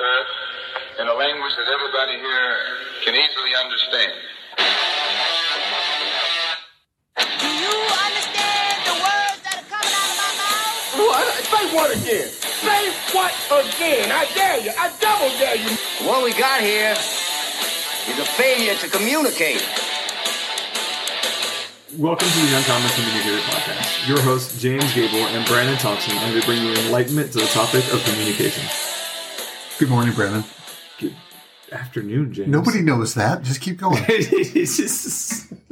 earth in a language that everybody here can easily understand. Do you understand the words that are coming out of my mouth? What? Say what again? Say what again? I dare you. I double dare you. What we got here is a failure to communicate. Welcome to the Uncommon Communicator Podcast. Your hosts, James Gable and Brandon Thompson, and we bring you enlightenment to the topic of communication. Good morning, Brandon. Good afternoon, James. Nobody knows that. Just keep going.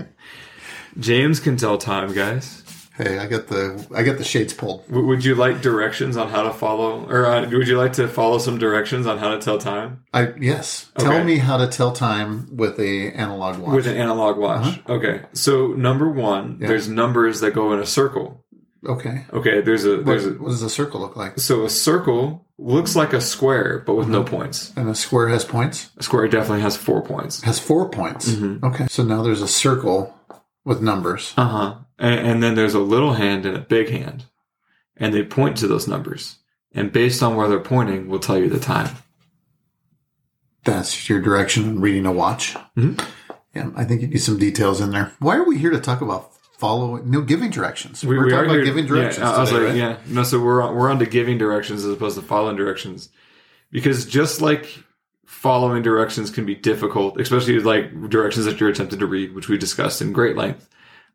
James can tell time, guys. hey, I got the I got the shades pulled. W- would you like directions on how to follow, or uh, would you like to follow some directions on how to tell time I yes. Tell me how to tell time with a analog watch. with an analog watch? Okay, so number one, Yeah. there's numbers that go in a circle. Okay. Okay, there's a What, a what does a circle look like? so a circle looks like a square, but with no points. And a square has points. A square definitely has four points. Has four points. Mm-hmm. Okay. So now there's a circle with numbers. Uh huh. And, and then there's a little hand and a big hand, and they point to those numbers. And based on where they're pointing, will tell you the time. That's your direction in reading a watch. Mhm. Yeah, I think you need some details in there. Why are we here to talk about following? No, giving directions. We, We're we talking about giving directions. Yeah, I was today, like, right? yeah, no. So we're on, we're on to giving directions as opposed to following directions, because just like following directions can be difficult, especially like directions that you're attempted to read, which we discussed in great length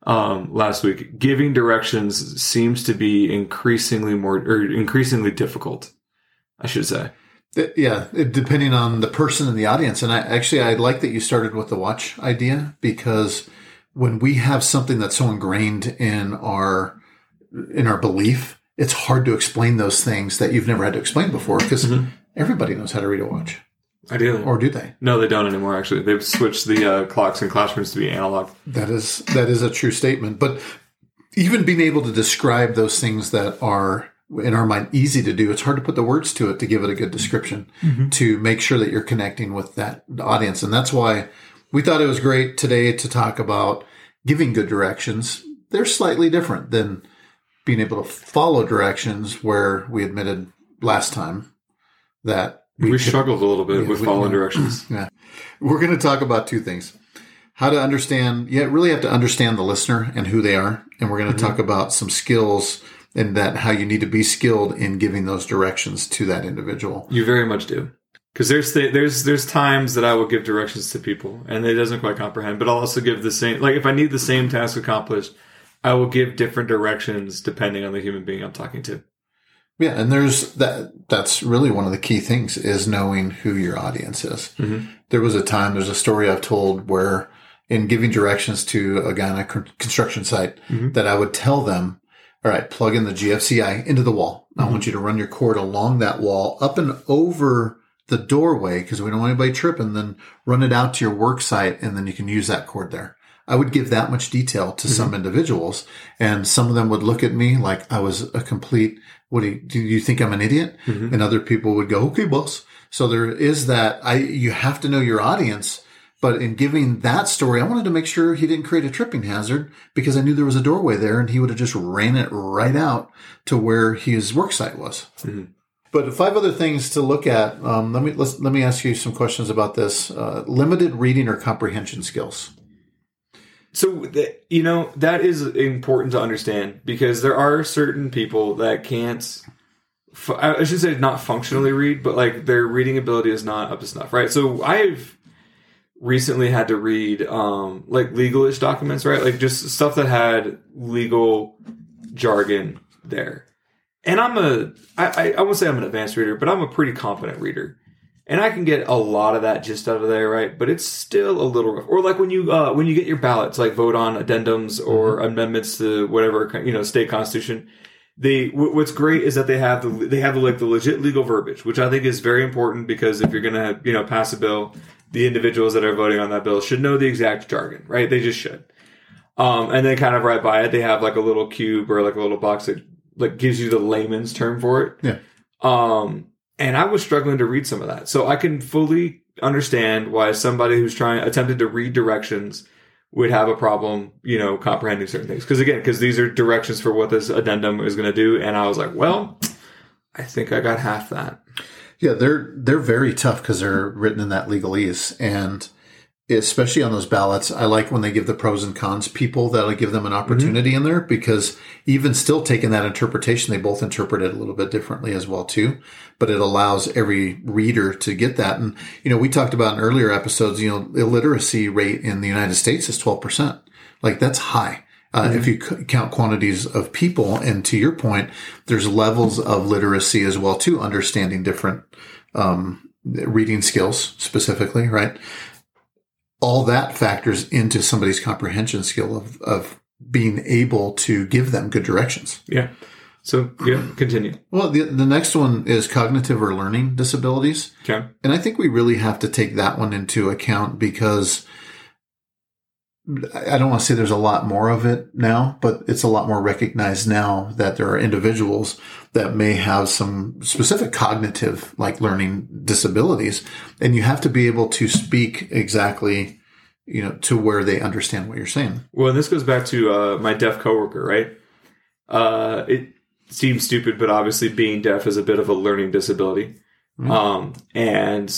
um, last week. Giving directions seems to be increasingly more or increasingly difficult. I should say. Yeah, depending on the person in the audience. And I actually, I like that you started with the watch idea because when we have something that's so ingrained in our in our belief, it's hard to explain those things that you've never had to explain before because everybody knows how to read a watch, Ideally, or do they? No, they don't anymore. Actually, they've switched the uh, clocks in classrooms to be analog. That is that is a true statement. But even being able to describe those things that are in our mind easy to do, it's hard to put the words to it to give it a good description to make sure that you're connecting with that audience. And that's why we thought it was great today to talk about giving good directions. They're slightly different than being able to follow directions where we admitted last time that We, could- struggled a little bit Yeah, with we- following directions. yeah. We're going to talk about two things. How to understand, yeah, really have to understand the listener and who they are. And we're going to mm-hmm. talk about some skills and that how you need to be skilled in giving those directions to that individual. You very much do. Because there's th- there's there's times that I will give directions to people and they doesn't quite comprehend, but I'll also give the same like if I need the same task accomplished, I will give different directions depending on the human being I'm talking to. Yeah. And there's that, that's really one of the key things is knowing who your audience is. Mm-hmm. There was a time, there's a story I've told where in giving directions to a guy on a construction site mm-hmm. that I would tell them, all right, plug in the GFCI into the wall. I mm-hmm. want you to run your cord along that wall up and over the doorway because we don't want anybody tripping, then run it out to your work site and then you can use that cord there. I would give that much detail to mm-hmm. some individuals and some of them would look at me like I was a complete, what do you, do you think I'm an idiot? Mm-hmm. And other people would go, okay, boss. So there is that I, you have to know your audience. But in giving that story, I wanted to make sure he didn't create a tripping hazard because I knew there was a doorway there and he would have just ran it right out to where his work site was. Mm-hmm. But five other things to look at. Um, let me let's, let me ask you some questions about this. Uh, limited reading or comprehension skills. So you know that is important to understand because there are certain people that can't. I should say not functionally read, but like their reading ability is not up to snuff, right? So I've recently had to read um like legalish documents, right? Like just stuff that had legal jargon there. And I'm a I, I, I won't say I'm an advanced reader, but I'm a pretty competent reader. And I can get a lot of that just out of there, right? But it's still a little rough. Or like when you uh, when you get your ballots, like vote on addendums or amendments to whatever you know state constitution. They wh- what's great is that they have the they have the, like the legit legal verbiage, which I think is very important because if you're gonna you know pass a bill, the individuals that are voting on that bill should know the exact jargon, right? They just should. Um, and then kind of right by it, they have like a little cube or like a little box that like gives you the layman's term for it. Yeah. Um, and I was struggling to read some of that. So I can fully understand why somebody who's trying attempted to read directions would have a problem, you know, comprehending certain things. Because again, because these are directions for what this addendum is going to do, and I was like, well, I think I got half that. Yeah, they're they're very tough because they're written in that legalese, and especially on those ballots, I like when they give the pros and cons people that'll give them an opportunity in there because even still taking that interpretation, they both interpret it a little bit differently as well too. But it allows every reader to get that, and you know we talked about in earlier episodes, you know, illiteracy rate in the United States is twelve percent. Like that's high. Uh, If you c- count quantities of people, and to your point, there's levels of literacy as well too, understanding different um, reading skills specifically, right? All that factors into somebody's comprehension skill of, of being able to give them good directions. Yeah. So yeah, continue. Well, the, the next one is cognitive or learning disabilities. Okay. And I think we really have to take that one into account because I don't want to say there's a lot more of it now, but it's a lot more recognized now that there are individuals that may have some specific cognitive like learning disabilities and you have to be able to speak exactly you know to where they understand what you're saying. Well, and this goes back to uh, my deaf coworker, right? Uh, it seems stupid, but obviously being deaf is a bit of a learning disability. Um, and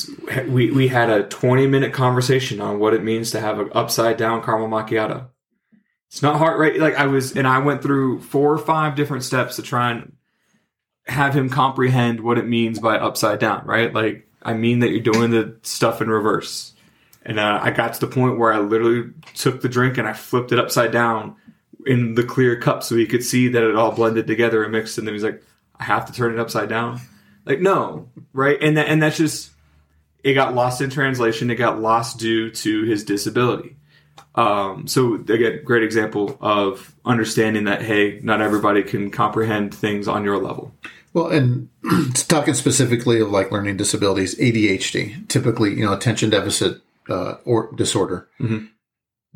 we we had a 20 minute conversation on what it means to have an upside down caramel macchiato. It's not hard, right? Like I was, and I went through four or five different steps to try and have him comprehend what it means by upside down, right? Like I mean that you're doing the stuff in reverse. And uh, I got to the point where I literally took the drink and I flipped it upside down in the clear cup so he could see that it all blended together and mixed. And then he's like, I have to turn it upside down. Like, no, right? And that, and that's just, it got lost in translation. It got lost due to his disability. Um, so again, great example of understanding that, hey, not everybody can comprehend things on your level. Well, and talking specifically of like learning disabilities, ADHD, typically, you know, attention deficit uh, or disorder.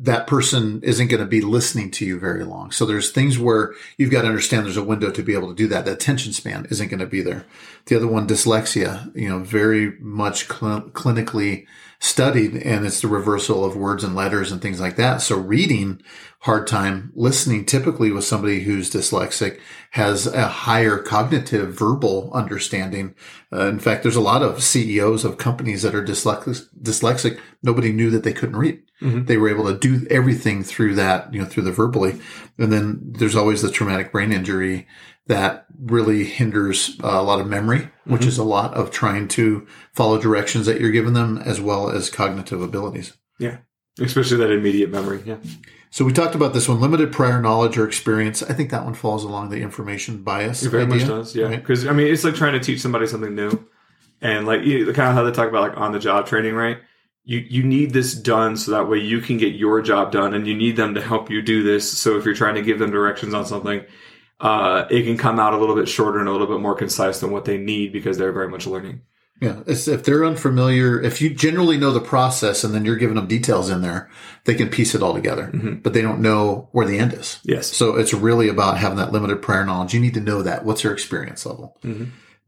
That person isn't going to be listening to you very long. So there's things where you've got to understand there's a window to be able to do that. The attention span isn't going to be there. The other one, dyslexia, you know, very much cl- clinically studied and it's the reversal of words and letters and things like that. So reading hard time listening typically with somebody who's dyslexic has a higher cognitive verbal understanding. Uh, in fact, there's a lot of CEOs of companies that are dyslexic, dyslexic. Nobody knew that they couldn't read. They were able to do everything through that, you know, through the verbally. And then there's always the traumatic brain injury that really hinders uh, a lot of memory, which is a lot of trying to follow directions that you're giving them as well as cognitive abilities. Yeah. Especially that immediate memory. Yeah. So we talked about this one, limited prior knowledge or experience. I think that one falls along the information bias. It very much does, yeah. right? Because I mean, it's like trying to teach somebody something new, and like you, kind of how they talk about like on the job training, right? You you need this done so that way you can get your job done, and you need them to help you do this. So if you're trying to give them directions on something, uh, it can come out a little bit shorter and a little bit more concise than what they need because they're very much learning. Yeah, it's, if they're unfamiliar, if you generally know the process and then you're giving them details in there, they can piece it all together, but they don't know where the end is. Yes. So it's really about having that limited prior knowledge. You need to know that. What's their experience level?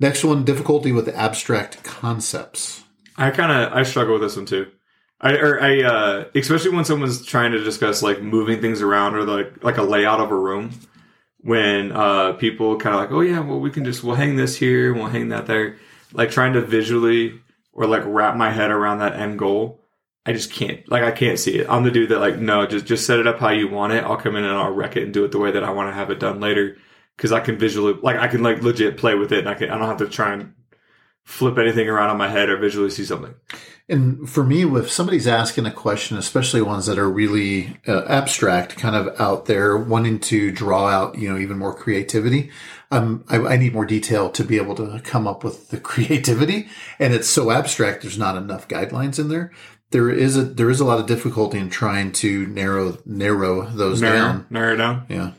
Next one, difficulty with abstract concepts. I kind of I struggle with this one too. I or I uh, especially when someone's trying to discuss like moving things around or like like a layout of a room. When uh, people kind of like, oh yeah, well we can just we'll hang this here, we'll hang that there. Like trying to visually or like wrap my head around that end goal. I just can't like I can't see it. I'm the dude that like no, just just set it up how you want it. I'll come in and I'll wreck it and do it the way that I want to have it done later because I can visually like I can like legit play with it and I can I don't have to try and flip anything around on my head or visually see something. And for me, if somebody's asking a question, especially ones that are really uh, abstract, kind of out there, wanting to draw out, you know, even more creativity, um, I, I need more detail to be able to come up with the creativity. And it's so abstract, there's not enough guidelines in there. There is a there is a lot of difficulty in trying to narrow narrow those Narrow, down. narrow down. Yeah.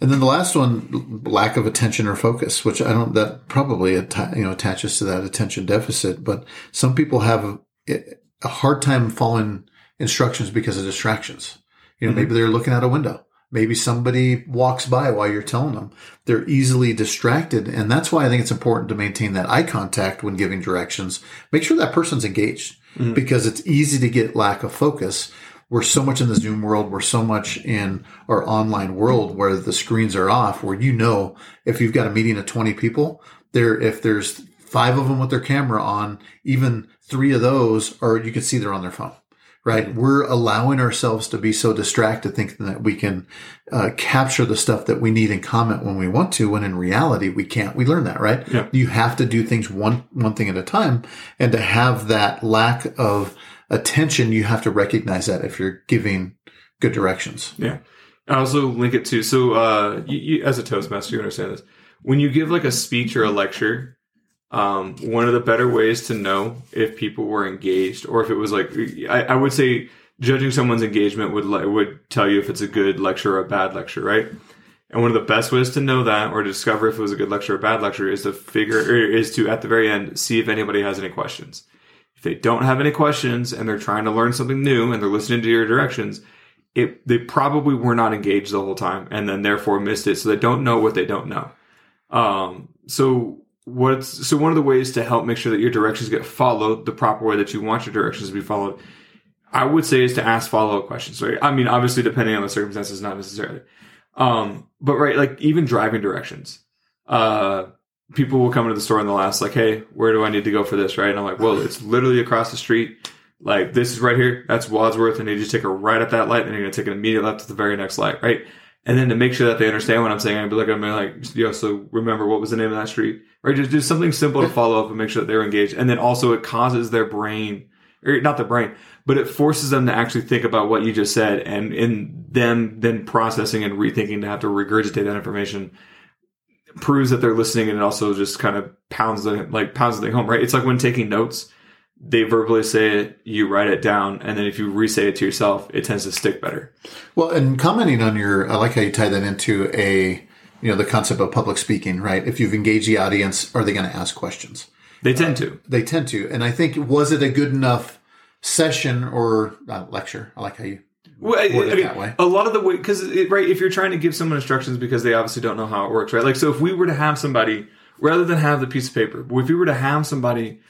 And then the last one, lack of attention or focus, which I don't, that probably, atta- you know, attaches to that attention deficit. But some people have a, a hard time following instructions because of distractions. You know, maybe they're looking out a window. Maybe somebody walks by while you're telling them. They're easily distracted. And that's why I think it's important to maintain that eye contact when giving directions. Make sure that person's engaged mm-hmm. because it's easy to get lack of focus we're so much in the Zoom world, we're so much in our online world where the screens are off, where you know if you've got a meeting of 20 people, there if there's five of them with their camera on, even three of those, or you can see they're on their phone. Right. We're allowing ourselves to be so distracted thinking that we can uh, capture the stuff that we need and comment when we want to, when in reality we can't. We learn that, right? Yeah. You have to do things one, one thing at a time. And to have that lack of attention, you have to recognize that if you're giving good directions. Yeah. I also link it to so uh, you, you, as a Toastmaster, you understand this. When you give like a speech or a lecture, um, one of the better ways to know if people were engaged or if it was like I, I would say judging someone's engagement would would tell you if it's a good lecture or a bad lecture, right? And one of the best ways to know that or to discover if it was a good lecture or a bad lecture is to figure is to at the very end see if anybody has any questions. If they don't have any questions and they're trying to learn something new and they're listening to your directions, it they probably were not engaged the whole time and then therefore missed it so they don't know what they don't know um so what's so one of the ways to help make sure that your directions get followed the proper way that you want your directions to be followed i would say is to ask follow-up questions right? I mean obviously depending on the circumstances not necessarily. Um but right like even driving directions. Uh people will come into the store and they'll ask like hey where do i need to go for this? Right? And i'm like well it's literally across the street. Like this is right here. That's Wadsworth, and you just take a right at that light, and you're gonna take an immediate left at the very next light, right? And then to make sure that they understand what I'm saying, I'd be like, I'm like, yo, so remember what was the name of that street, right? Just do something simple to follow up and make sure that they're engaged, and then also it causes their brain, or not the brain, but it forces them to actually think about what you just said, and in them then processing and rethinking to have to regurgitate that information proves that they're listening, and it also just kind of pounds the like pounds the home, right? It's like when taking notes they verbally say it, you write it down, and then if you re-say it to yourself, it tends to stick better. Well, and commenting on your, I like how you tie that into a, you know, the concept of public speaking, right? If you've engaged the audience, are they going to ask questions? They tend to. They tend to. And I think, was it a good enough session or uh, lecture? I like how you Well, I- I mean, that way. a lot of the way, because right, if you're trying to give someone instructions because they obviously don't know how it works, right? Like, so if we were to have somebody, rather than have the piece of paper, if we were to have somebody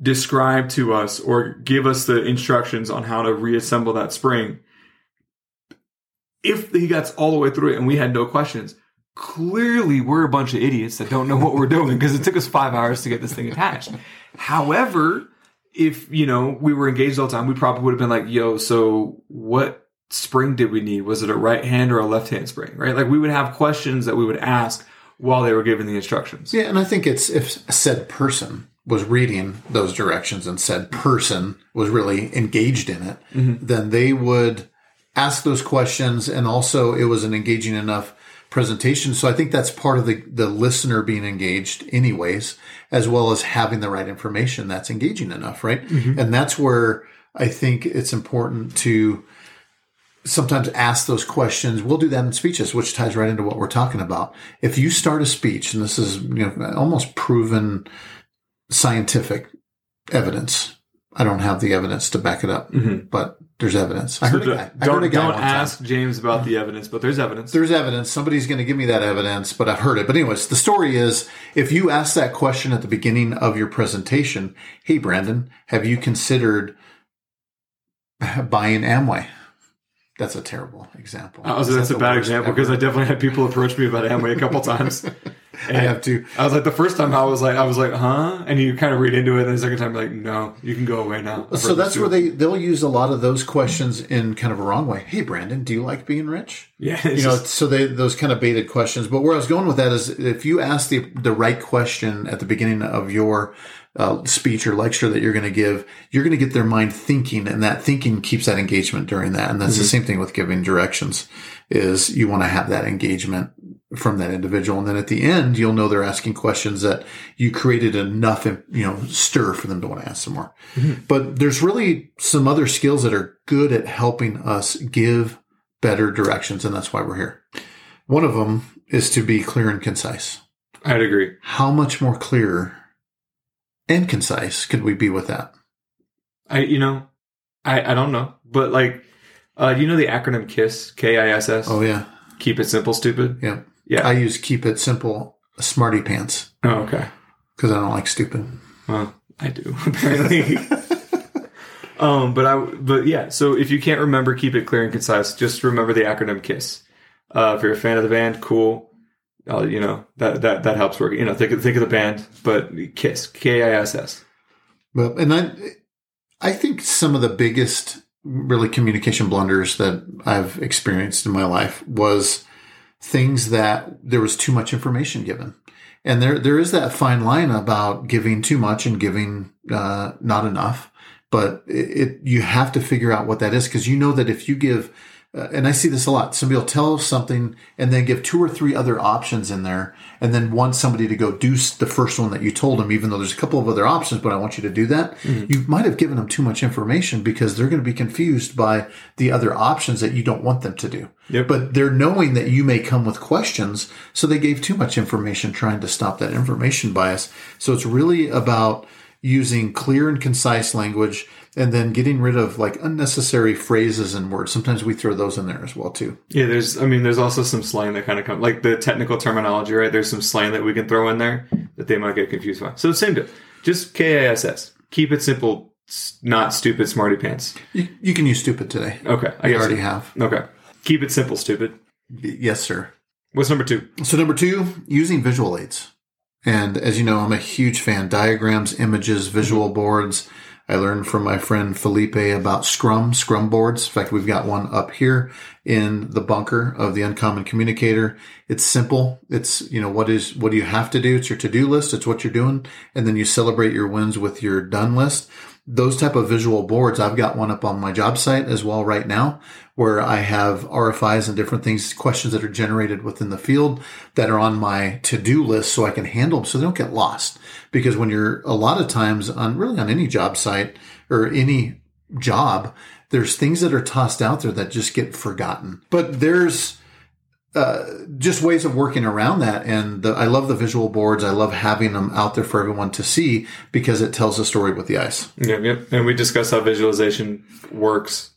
describe to us or give us the instructions on how to reassemble that spring, if he gets all the way through it and we had no questions, clearly we're a bunch of idiots that don't know what we're doing because it took us five hours to get this thing attached. However, if you know we were engaged all the time, we probably would have been like, "Yo, so what spring did we need? Was it a right hand or a left hand spring?" Right? Like we would have questions that we would ask while they were giving the instructions. Yeah, and I think it's if said person was reading those directions and said person was really engaged in it, mm-hmm. then they would ask those questions and also it was an engaging enough presentation. So I think that's part of the, the listener being engaged anyways, as well as having the right information that's engaging enough, right? Mm-hmm. And that's where I think it's important to sometimes ask those questions. We'll do that in speeches, which ties right into what we're talking about. If you start a speech, and this is you know almost proven scientific evidence. I don't have the evidence to back it up, but there's evidence. I heard a guy. I heard Mm-hmm. don't a guy don't one time. ask James about the evidence, but there's evidence. There's evidence. Somebody's going to give me that evidence, but I've heard it. But anyways, the story is if you ask that question at the beginning of your presentation, hey Brandon, have you considered buying Amway? That's a terrible example. Was, Is that's that a bad example because I definitely had people approach me about Amway a couple times. I have to. I was like, the first time I was like, I was like, huh? And you kind of read into it, and the second time, like, no, you can go away now. I've So that's where they they'll use a lot of those questions in kind of a wrong way. Hey Brandon, do you like being rich? yeah, you know, just- so they those kind of baited questions. But where I was going with that is, if you ask the the right question at the beginning of your uh, speech or lecture that you're going to give, you're going to get their mind thinking, and that thinking keeps that engagement during that. And that's the same thing with giving directions. Is you want to have that engagement from that individual, and then at the end, you'll know they're asking questions that you created enough, you know, stir for them to want to ask some more. But there's really some other skills that are good at helping us give better directions, and that's why we're here. One of them is to be clear and concise. I'd agree. How much more clear and concise could we be with that? I, you know, I, I don't know, but like, uh, you know the acronym KISS? K I S S. Oh yeah, Keep it simple, stupid. yeah. Yeah. I use keep it simple, smarty pants oh, okay. because I don't like stupid. Well, I do apparently. um, but I, but yeah. So if you can't remember, keep it clear and concise. Just remember the acronym KISS. Uh, if you're a fan of the band, cool. uh, you know that that that helps work. You know, think of, think of the band, but Kiss, K I S S. Well, and I, I think some of the biggest really communication blunders that I've experienced in my life was things that there was too much information given. And there, there is that fine line about giving too much and giving, uh, not enough. But it, it you have to figure out what that is because you know that if you give, uh, and I see this a lot. Somebody will tell something and then give two or three other options in there and then want somebody to go do the first one that you told them, even though there's a couple of other options, but I want you to do that. You might have given them too much information because they're going to be confused by the other options that you don't want them to do. Yep. But they're knowing that you may come with questions. So they gave too much information trying to stop that information bias. So it's really about using clear and concise language and then getting rid of like unnecessary phrases and words. Sometimes we throw those in there as well too. Yeah, there's. I mean, there's also some slang that kind of come like the technical terminology, right? There's some slang that we can throw in there that they might get confused by. So same deal. Just K A S S. Keep it simple. Not stupid, smarty pants. You, you can use stupid today. Okay, I already so. have. Okay, keep it simple, stupid. Yes, sir. What's number two? So number two, using visual aids. And as you know, I'm a huge fan. Diagrams, images, visual mm-hmm. boards. I learned from my friend Felipe about Scrum, Scrum boards. In fact, we've got one up here in the bunker of the Uncommon Communicator. It's simple. It's, you know, what is, what do you have to do? It's your to-do list. It's what you're doing. And then you celebrate your wins with your done list. Those type of visual boards, I've got one up on my job site as well right now where I have RFIs and different things, questions that are generated within the field that are on my to-do list so I can handle them so they don't get lost. Because when you're a lot of times on really on any job site or any job, there's things that are tossed out there that just get forgotten. But there's uh, just ways of working around that. And the, I love the visual boards. I love having them out there for everyone to see because it tells a story with the eyes. Yep, yep. And we discussed how visualization works.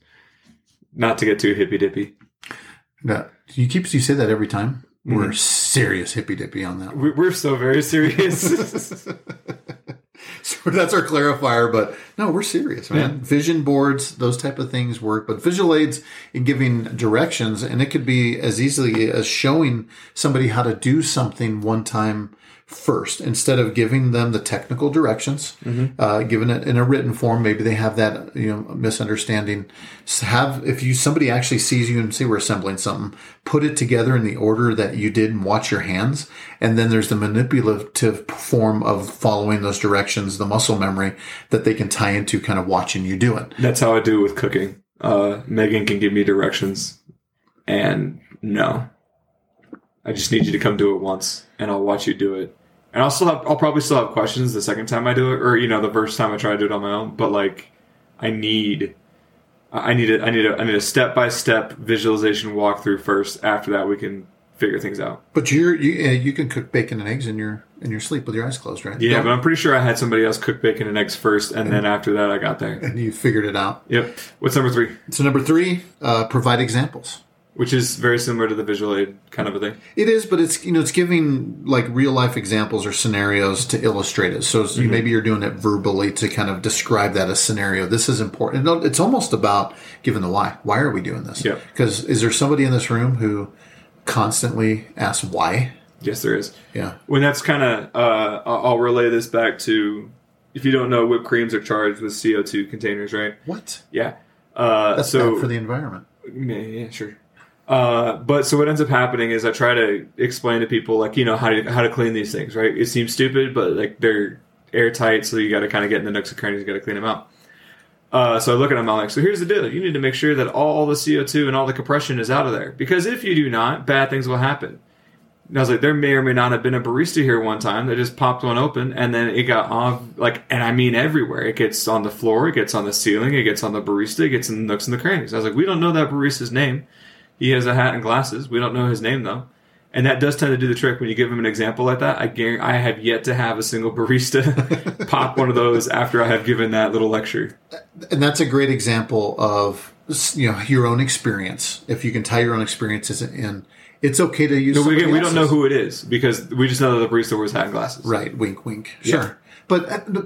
Not to get too hippy dippy. Yeah. You keep you say that every time. We're serious hippy dippy on that. We- We're so very serious. That's our clarifier, but no, we're serious, man. Vision boards, those type of things work, but visual aids in giving directions, and it could be as easily as showing somebody how to do something one time first instead of giving them the technical directions, uh, giving it in a written form. Maybe they have that, you know, misunderstanding. Have, if you, somebody actually sees you and say we're assembling something, put it together in the order that you did and watch your hands. And then there's the manipulative form of following those directions, the muscle memory that they can tie into kind of watching you do it. That's how I do with cooking. Uh, Megan can give me directions, and no, I just need you to come do it once, and I'll watch you do it. And I'll still have, I'll probably still have questions the second time I do it, or you know, the first time I try to do it on my own. But like, I need, I need a, I need a, I need a step by step visualization walkthrough first. After that, we can figure things out. But you're, you, you can cook bacon and eggs in your, in your sleep with your eyes closed, right? Yeah, Don't- but I'm pretty sure I had somebody else cook bacon and eggs first, and then after that, I got there. and you figured it out. Yep. What's number three? So number three, uh, provide examples. Which is very similar to the visual aid kind of a thing. It is, but it's you know it's giving like real life examples or scenarios to illustrate it. So it's- maybe you're doing it verbally to kind of describe that as scenario. This is important. It's almost about giving the why. Why are we doing this? Yeah. Because is there somebody in this room who constantly asks why? Yes, there is. Yeah. When that's kind of, uh, I'll relay this back to, if you don't know, whipped creams are charged with CO2 containers, right? What? Yeah. Uh, That's so bad for the environment. yeah, yeah, sure. Uh, but so what ends up happening is I try to explain to people like you know how to how to clean these things, right? It seems stupid, but like they're airtight, so you got to kind of get in the nooks and crannies, got to clean them out. Uh, so I look at them, I'm like, so here's the deal: you need to make sure that all the CO2 and all the compression is out of there, because if you do not, bad things will happen. And I was like, there may or may not have been a barista here one time that just popped one open, and then it got off like, and I mean everywhere. It gets on the floor, it gets on the ceiling, it gets on the barista, it gets in the nooks and the crannies. I was like, we don't know that barista's name. He has a hat and glasses. We don't know his name though, and that does tend to do the trick when you give him an example like that. I guarantee I have yet to have a single barista pop one of those after I have given that little lecture. and that's a great example of you know your own experience. If you can tie your own experiences in, it's okay to use. No, we, we don't know who it is because we just know that the barista wears hat and glasses. Right, wink, wink. Sure, but uh,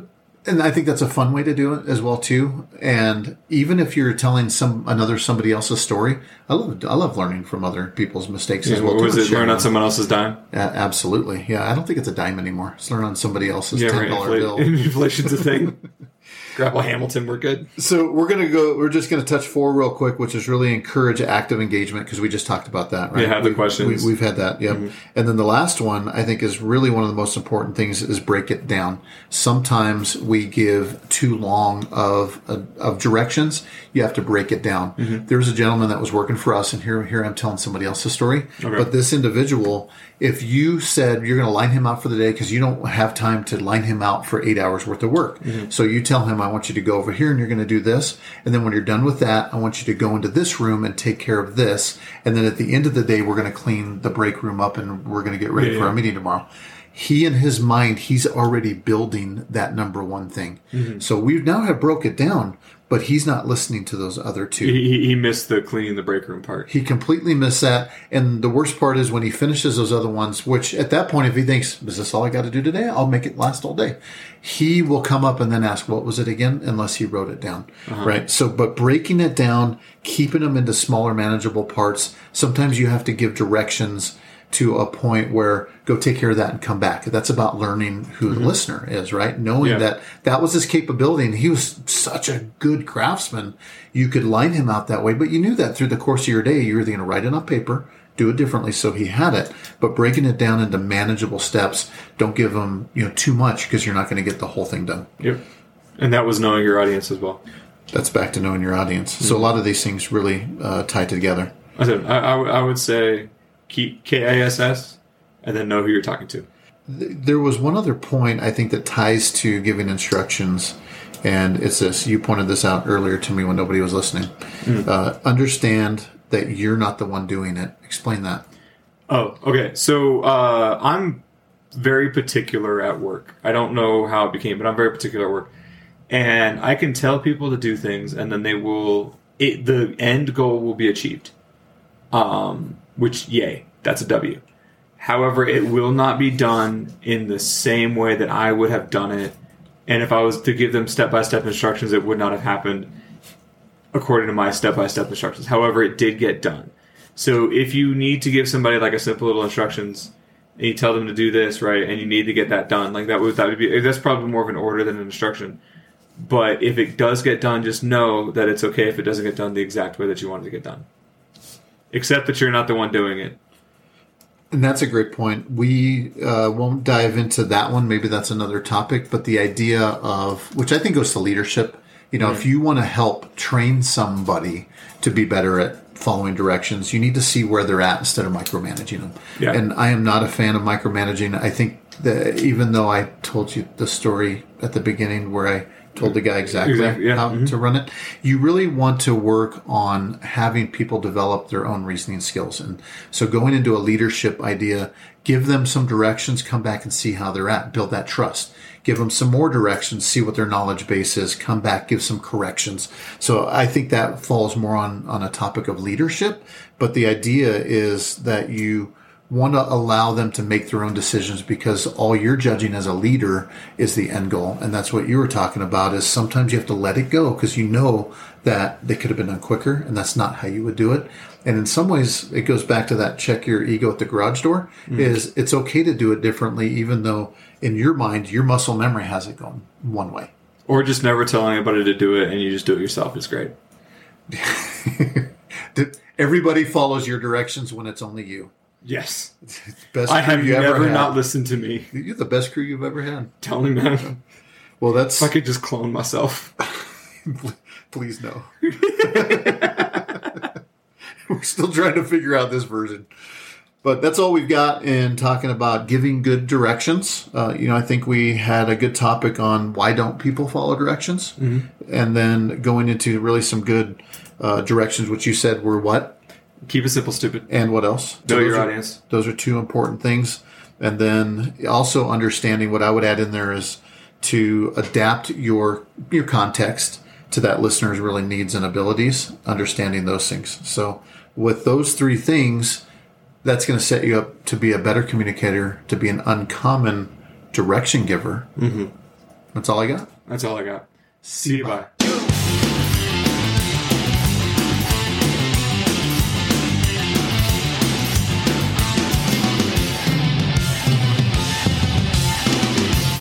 and I think that's a fun way to do it as well too. And even if you're telling some another somebody else's story, I love I love learning from other people's mistakes as well. too, was it? Learn on someone else's dime. Yeah, absolutely. Yeah, I don't think it's a dime anymore. It's learn on somebody else's Yeah, ten right. dollar bill. Inflation's a thing. Grapple Hamilton, we're good. So we're gonna go. We're just gonna touch four real quick, which is really encourage active engagement because we just talked about that. Right? Yeah, have the We've- questions. We, have had that. Yep. Mm-hmm. And then the last one I think is really one of the most important things is break it down. Sometimes we give too long of uh, of directions. You have to break it down. Mm-hmm. There was a gentleman that was working for us, and here here I'm telling somebody else's story. But this individual, if you said you're going to line him out for the day because you don't have time to line him out for eight hours worth of work, mm-hmm. so you tell him, I want you to go over here and you're going to do this, and then when you're done with that, I want you to go into this room and take care of this, and then at the end of the day, we're going to clean the break room up and we're going to get ready Yeah, for yeah. our meeting tomorrow. He in his mind, he's already building that number one thing. Mm-hmm. So we now have broke it down, but he's not listening to those other two. He, he- he missed the cleaning the break room part. He completely missed that. And the worst part is when he finishes those other ones, which at that point, if he thinks, is this all I got to do today? I'll make it last all day. He will come up and then ask, what was it again? Unless he wrote it down. Right. So, but breaking it down, keeping them into smaller, manageable parts. Sometimes you have to give directions to a point where go take care of that and come back. That's about learning who the listener is, right? Knowing Yeah. that that was his capability and he was such a good craftsman. You could line him out that way, but you knew that through the course of your day, you were either going to write it on paper, do it differently so he had it, but breaking it down into manageable steps. Don't give him, you know, too much because you're not going to get the whole thing done. Yep. And that was knowing your audience as well. That's back to knowing your audience. So a lot of these things really uh, tie together. I said I, I, I would say keep KISS and then know who you're talking to. There was one other point I think that ties to giving instructions, and it's this. You pointed this out earlier to me when nobody was listening. Uh, understand that you're not the one doing it. Explain that. Oh, okay. So uh, I'm very particular at work. I don't know how it became, but I'm very particular at work, and I can tell people to do things, and then they will. It, the end goal will be achieved. Um, which, yay, that's a W. However, it will not be done in the same way that I would have done it. And if I was to give them step by step instructions, it would not have happened according to my step by step instructions. However, it did get done. So if you need to give somebody like a simple little instructions and you tell them to do this, right, and you need to get that done, like that would that would be that's probably more of an order than an instruction. But if it does get done, just know that it's okay if it doesn't get done the exact way that you wanted to get done. Except that you're not the one doing it. And that's a great point. We uh, won't dive into that one. Maybe that's another topic. But the idea of, which I think goes to leadership, you know, if you want to help train somebody to be better at following directions, you need to see where they're at instead of micromanaging them. Yeah. And I am not a fan of micromanaging. I think that even though I told you the story at the beginning where I told the guy exactly, Exactly, yeah. how mm-hmm. to run it, you really want to work on having people develop their own reasoning skills. And so going into a leadership idea, give them some directions, come back and see how they're at, build that trust. Give them some more directions, see what their knowledge base is, come back, give some corrections. So I think that falls more on, on a topic of leadership. But the idea is that you want to allow them to make their own decisions because all you're judging as a leader is the end goal. And that's what you were talking about is sometimes you have to let it go because you know that they could have been done quicker and that's not how you would do it. And in some ways it goes back to that check your ego at the garage door mm. is it's okay to do it differently, even though in your mind, your muscle memory has it going one way. Or just never tell anybody to do it and you just do it yourself is great. Everybody follows your directions when it's only you. Yes. Best I crew have you ever never had. not listened to me. You're the best crew you've ever had. Tell me, man. Well, that's If I could just clone myself. Please no. We're still trying to figure out this version. But that's all we've got in talking about giving good directions. Uh, you know, I think we had a good topic on why don't people follow directions, and then going into really some good uh, directions, which you said were what Keep it simple, stupid. and what else? Know those your are- audience. Those are two important things. And then also understanding what I would add in there is to adapt your your context to that listener's really needs and abilities, understanding those things. So with those three things, that's going to set you up to be a better communicator, to be an uncommon direction giver. Mm-hmm. That's all I got. That's all I got. See you. Bye.